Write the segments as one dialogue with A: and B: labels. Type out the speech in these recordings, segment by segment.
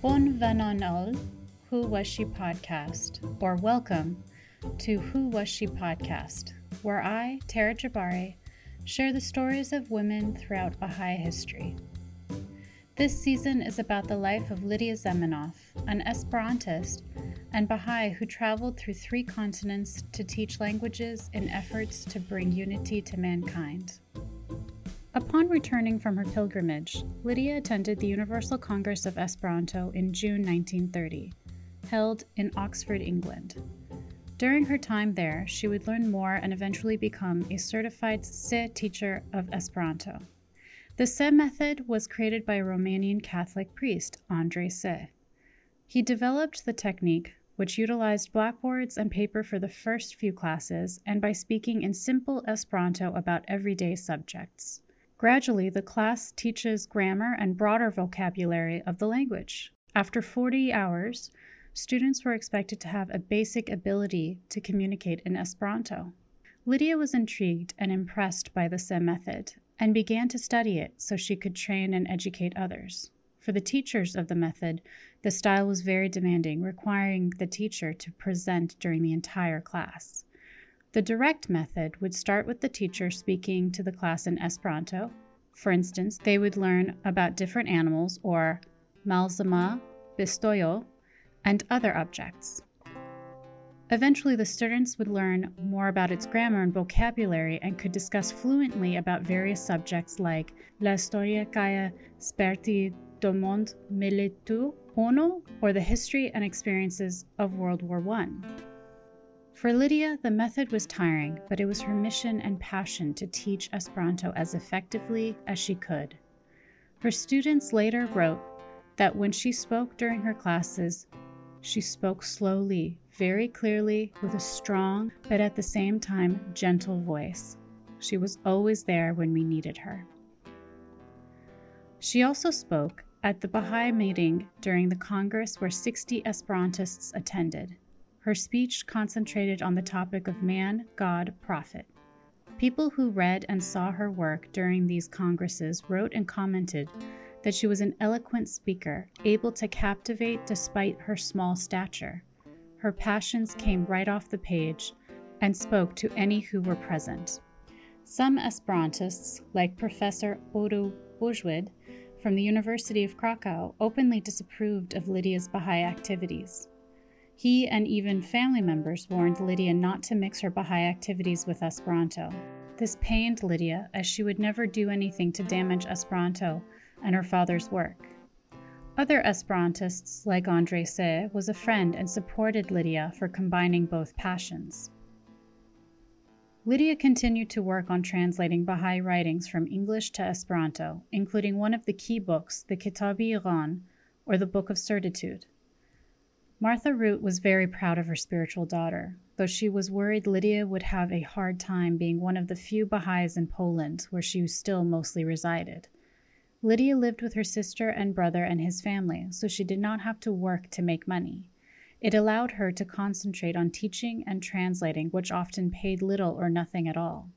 A: Bonvenonol, Who Was She podcast, or welcome to Who Was She podcast, where I, Tara Jabari, share the stories of women throughout Baha'i history. This season is about the life of Lydia Zamenhof, an Esperantist and Baha'i who traveled through three continents to teach languages in efforts to bring unity to mankind. Upon returning from her pilgrimage, Lydia attended the Universal Congress of Esperanto in June 1930, held in Oxford, England. During her time there, she would learn more and eventually become a certified Cseh teacher of Esperanto. The Cseh method was created by Romanian Catholic priest, Andre Cseh. He developed the technique, which utilized blackboards and paper for the first few classes, and by speaking in simple Esperanto about everyday subjects. Gradually, the class teaches grammar and broader vocabulary of the language. After 40 hours, students were expected to have a basic ability to communicate in Esperanto. Lydia was intrigued and impressed by the Cseh method and began to study it so she could train and educate others. For the teachers of the method, the style was very demanding, requiring the teacher to present during the entire class. The direct method would start with the teacher speaking to the class in Esperanto. For instance, they would learn about different animals or malzama, bistoyo, and other objects. Eventually, the students would learn more about its grammar and vocabulary and could discuss fluently about various subjects like La storia caia sperti do monde militu uno or the history and experiences of World War I. For Lydia, the method was tiring, but it was her mission and passion to teach Esperanto as effectively as she could. Her students later wrote that when she spoke during her classes, she spoke slowly, very clearly, with a strong, but at the same time gentle voice. She was always there when we needed her. She also spoke at the Baha'i meeting during the Congress where 60 Esperantists attended. Her speech concentrated on the topic of man, God, prophet. People who read and saw her work during these congresses wrote and commented that she was an eloquent speaker, able to captivate despite her small stature. Her passions came right off the page and spoke to any who were present. Some Esperantists, like Professor Odo Bujwid from the University of Krakow, openly disapproved of Lydia's Baha'i activities. He and even family members warned Lydia not to mix her Baha'i activities with Esperanto. This pained Lydia, as she would never do anything to damage Esperanto and her father's work. Other Esperantists, like Andre Cseh, was a friend and supported Lydia for combining both passions. Lydia continued to work on translating Baha'i writings from English to Esperanto, including one of the key books, the Kitab-i Iqan, or the Book of Certitude. Martha Root was very proud of her spiritual daughter, though she was worried Lydia would have a hard time being one of the few Baha'is in Poland where she still mostly resided. Lydia lived with her sister and brother and his family, so she did not have to work to make money. It allowed her to concentrate on teaching and translating, which often paid little or nothing at all.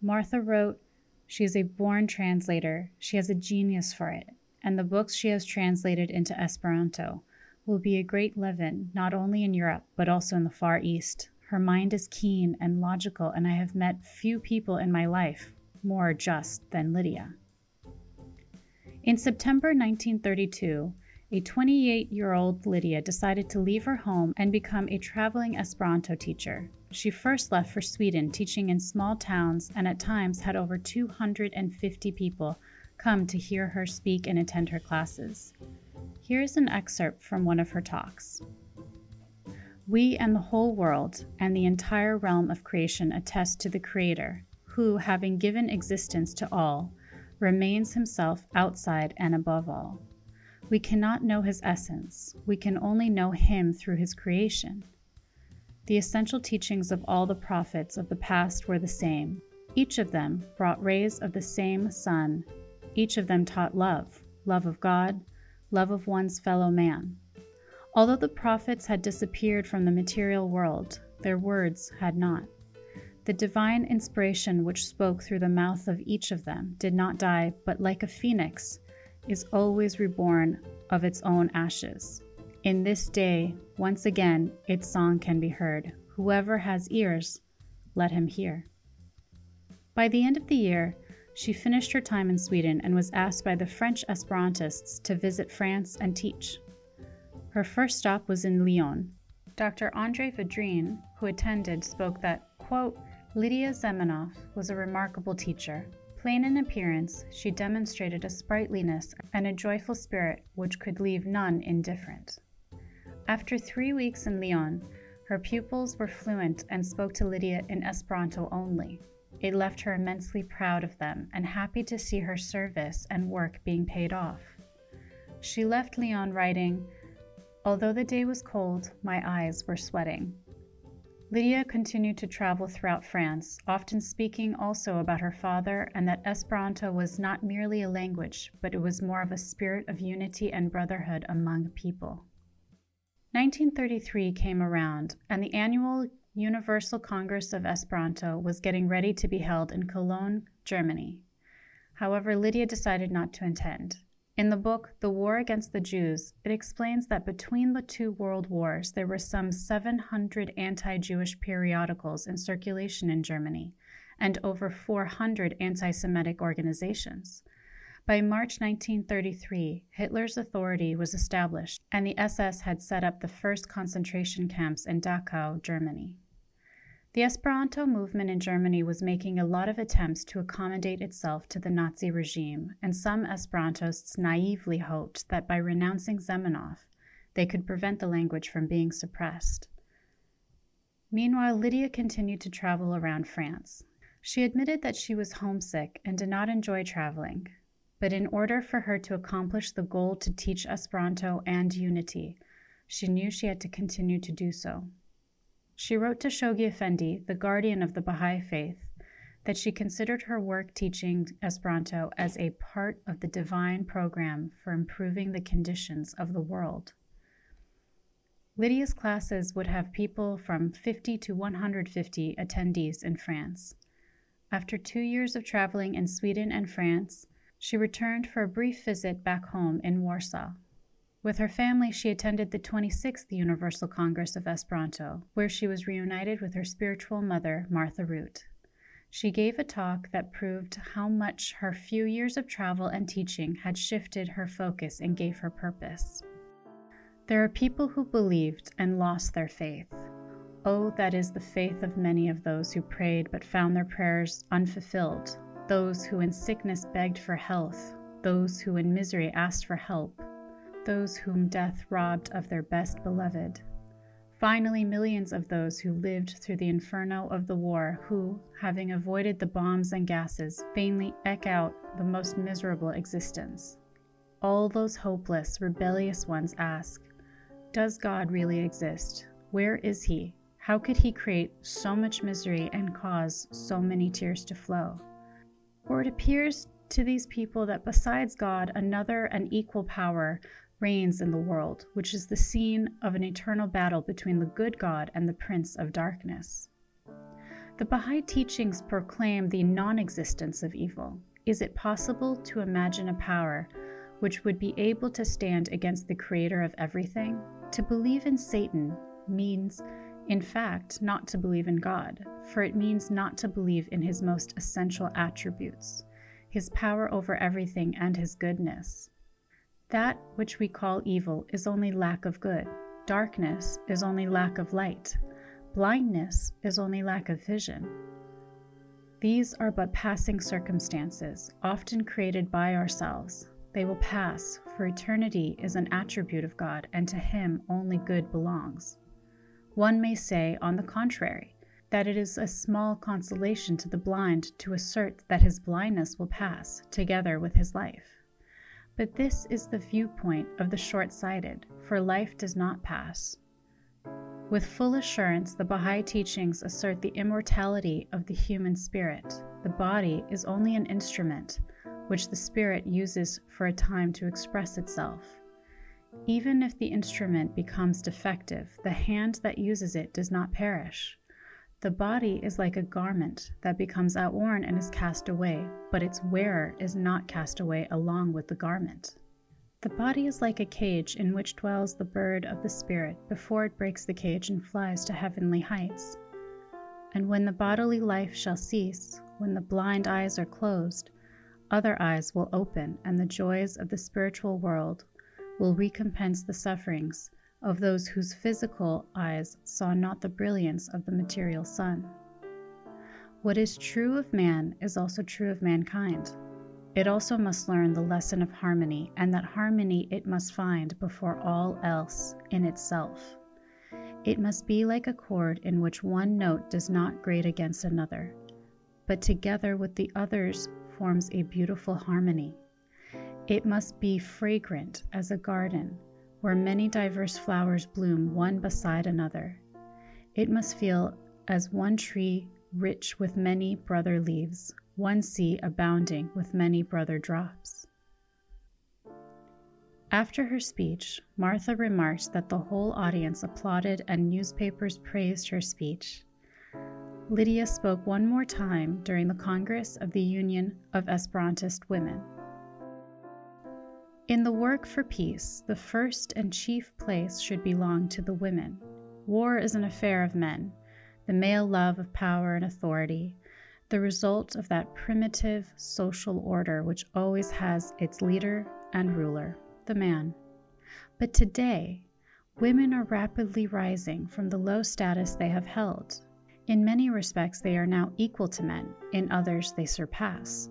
A: Martha wrote, She is a born translator, she has a genius for it, and the books she has translated into Esperanto will be a great leaven, not only in Europe, but also in the Far East. Her mind is keen and logical, and I have met few people in my life more just than Lydia. In September 1932, a 28 year old Lydia decided to leave her home and become a traveling Esperanto teacher. She first left for Sweden, teaching in small towns, and at times had over 250 people come to hear her speak and attend her classes. Here is an excerpt from one of her talks. We and the whole world and the entire realm of creation attest to the Creator, who, having given existence to all, remains himself outside and above all. We cannot know his essence, we can only know him through his creation. The essential teachings of all the prophets of the past were the same. Each of them brought rays of the same sun. Each of them taught love love of God, love of one's fellow man. Although the prophets had disappeared from the material world, their words had not. The divine inspiration which spoke through the mouth of each of them did not die, but like a phoenix, is always reborn of its own ashes. In this day, once again, its song can be heard. Whoever has ears, let him hear. By the end of the year, she finished her time in Sweden and was asked by the French Esperantists to visit France and teach. Her first stop was in Lyon. Dr. Andre Vedrine, who attended, spoke that, quote, Lydia Zamenhof was a remarkable teacher. Plain in appearance, she demonstrated a sprightliness and a joyful spirit which could leave none indifferent. After three weeks in Lyon, her pupils were fluent and spoke to Lydia in Esperanto only. It left her immensely proud of them and happy to see her service and work being paid off. She left Lyon writing, Although the day was cold, my eyes were sweating. Lydia continued to travel throughout France, often speaking also about her father and that Esperanto was not merely a language, but it was more of a spirit of unity and brotherhood among people. 1933 came around, and the annual Universal Congress of Esperanto was getting ready to be held in Cologne, Germany. However, Lydia decided not to attend. In the book, The War Against the Jews, it explains that between the two world wars, there were some 700 anti Jewish periodicals in circulation in Germany and over 400 anti Semitic organizations. By March 1933, Hitler's authority was established, and the SS had set up the first concentration camps in Dachau, Germany. The Esperanto movement in Germany was making a lot of attempts to accommodate itself to the Nazi regime, and some Esperantists naively hoped that by renouncing Zamenhof, they could prevent the language from being suppressed. Meanwhile, Lydia continued to travel around France. She admitted that she was homesick and did not enjoy traveling, but in order for her to accomplish the goal to teach Esperanto and unity, she knew she had to continue to do so. She wrote to Shoghi Effendi, the guardian of the Baha'i faith, that she considered her work teaching Esperanto as a part of the divine program for improving the conditions of the world. Lydia's classes would have people from 50 to 150 attendees in France. After two years of traveling in Sweden and France, she returned for a brief visit back home in Warsaw. With her family, she attended the 26th Universal Congress of Esperanto, where she was reunited with her spiritual mother, Martha Root. She gave a talk that proved how much her few years of travel and teaching had shifted her focus and gave her purpose. There are people who believed and lost their faith. Oh, that is the faith of many of those who prayed but found their prayers unfulfilled, those who in sickness begged for health, those who in misery asked for help, those whom death robbed of their best beloved. Finally, millions of those who lived through the inferno of the war, who, having avoided the bombs and gases, vainly eke out the most miserable existence. All those hopeless, rebellious ones ask Does God really exist? Where is He? How could He create so much misery and cause so many tears to flow? For it appears to these people that besides God, another and equal power reigns in the world, which is the scene of an eternal battle between the good God and the prince of darkness. The Baha'i teachings proclaim the non existence of evil. Is it possible to imagine a power which would be able to stand against the creator of everything? To believe in Satan means, in fact, not to believe in God, for it means not to believe in his most essential attributes, his power over everything and his goodness. That which we call evil is only lack of good. Darkness is only lack of light. Blindness is only lack of vision. These are but passing circumstances, often created by ourselves. They will pass, for eternity is an attribute of God, and to Him only good belongs. One may say, on the contrary, that it is a small consolation to the blind to assert that his blindness will pass, together with his life. But this is the viewpoint of the short sighted, for life does not pass. With full assurance, the Baha'i teachings assert the immortality of the human spirit. The body is only an instrument which the spirit uses for a time to express itself. Even if the instrument becomes defective, the hand that uses it does not perish. The body is like a garment that becomes outworn and is cast away, but its wearer is not cast away along with the garment. The body is like a cage in which dwells the bird of the spirit before it breaks the cage and flies to heavenly heights. And when the bodily life shall cease, when the blind eyes are closed, other eyes will open, and the joys of the spiritual world will recompense the sufferings of those whose physical eyes saw not the brilliance of the material sun. What is true of man is also true of mankind. It also must learn the lesson of harmony, and that harmony it must find before all else in itself. It must be like a chord in which one note does not grate against another, but together with the others forms a beautiful harmony. It must be fragrant as a garden where many diverse flowers bloom one beside another. It must feel as one tree rich with many brother leaves, one sea abounding with many brother drops. After her speech, Martha remarked that the whole audience applauded and newspapers praised her speech. Lydia spoke one more time during the Congress of the Union of Esperantist Women. In the work for peace, the first and chief place should belong to the women. War is an affair of men, the male love of power and authority, the result of that primitive social order which always has its leader and ruler the man. But today, women are rapidly rising from the low status they have held. In many respects, they are now equal to men, in others, they surpass.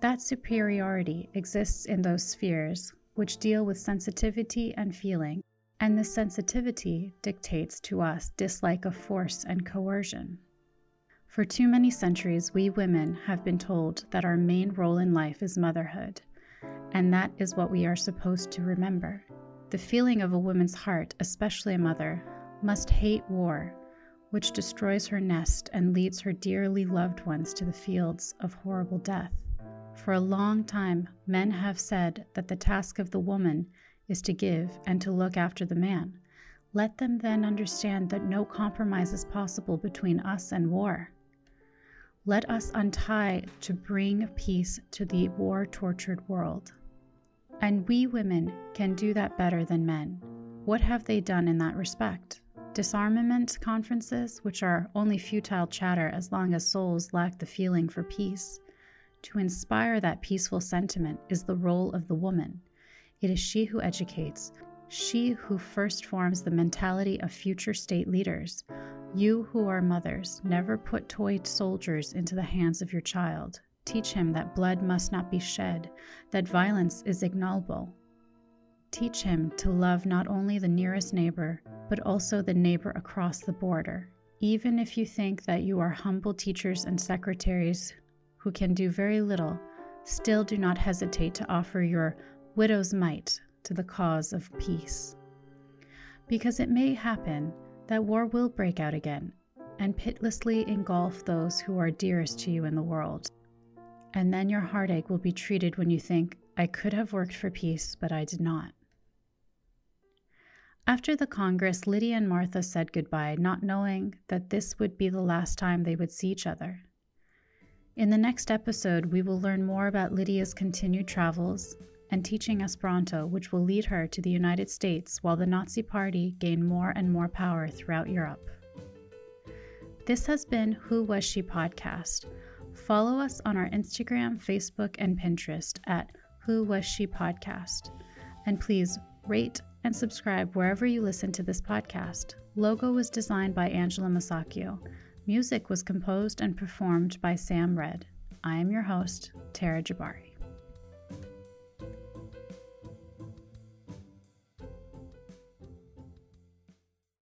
A: That superiority exists in those spheres which deal with sensitivity and feeling, and this sensitivity dictates to us dislike of force and coercion. For too many centuries, we women have been told that our main role in life is motherhood, and that is what we are supposed to remember. The feeling of a woman's heart, especially a mother, must hate war, which destroys her nest and leads her dearly loved ones to the fields of horrible death. For a long time, men have said that the task of the woman is to give and to look after the man. Let them then understand that no compromise is possible between us and war. Let us untie to bring peace to the war tortured world. And we women can do that better than men. What have they done in that respect? Disarmament conferences, which are only futile chatter as long as souls lack the feeling for peace. To inspire that peaceful sentiment is the role of the woman. It is she who educates, she who first forms the mentality of future state leaders. You who are mothers, never put toy soldiers into the hands of your child. Teach him that blood must not be shed, that violence is ignoble. Teach him to love not only the nearest neighbor, but also the neighbor across the border. Even if you think that you are humble teachers and secretaries who can do very little, still do not hesitate to offer your widow's mite to the cause of peace. Because it may happen that war will break out again and pitilessly engulf those who are dearest to you in the world. And then your heartache will be treated when you think, I could have worked for peace, but I did not. After the Congress, Lydia and Martha said goodbye, not knowing that this would be the last time they would see each other. In the next episode, we will learn more about Lydia's continued travels and teaching Esperanto, which will lead her to the United States while the Nazi Party gain more and more power throughout Europe. This has been Who Was She podcast Follow us on our Instagram, Facebook, and Pinterest at Who Was She Podcast. And please rate and subscribe wherever you listen to this podcast. Logo was designed by Angela Masacchio. Music was composed and performed by Sam Red. I am your host, Tara Jabari.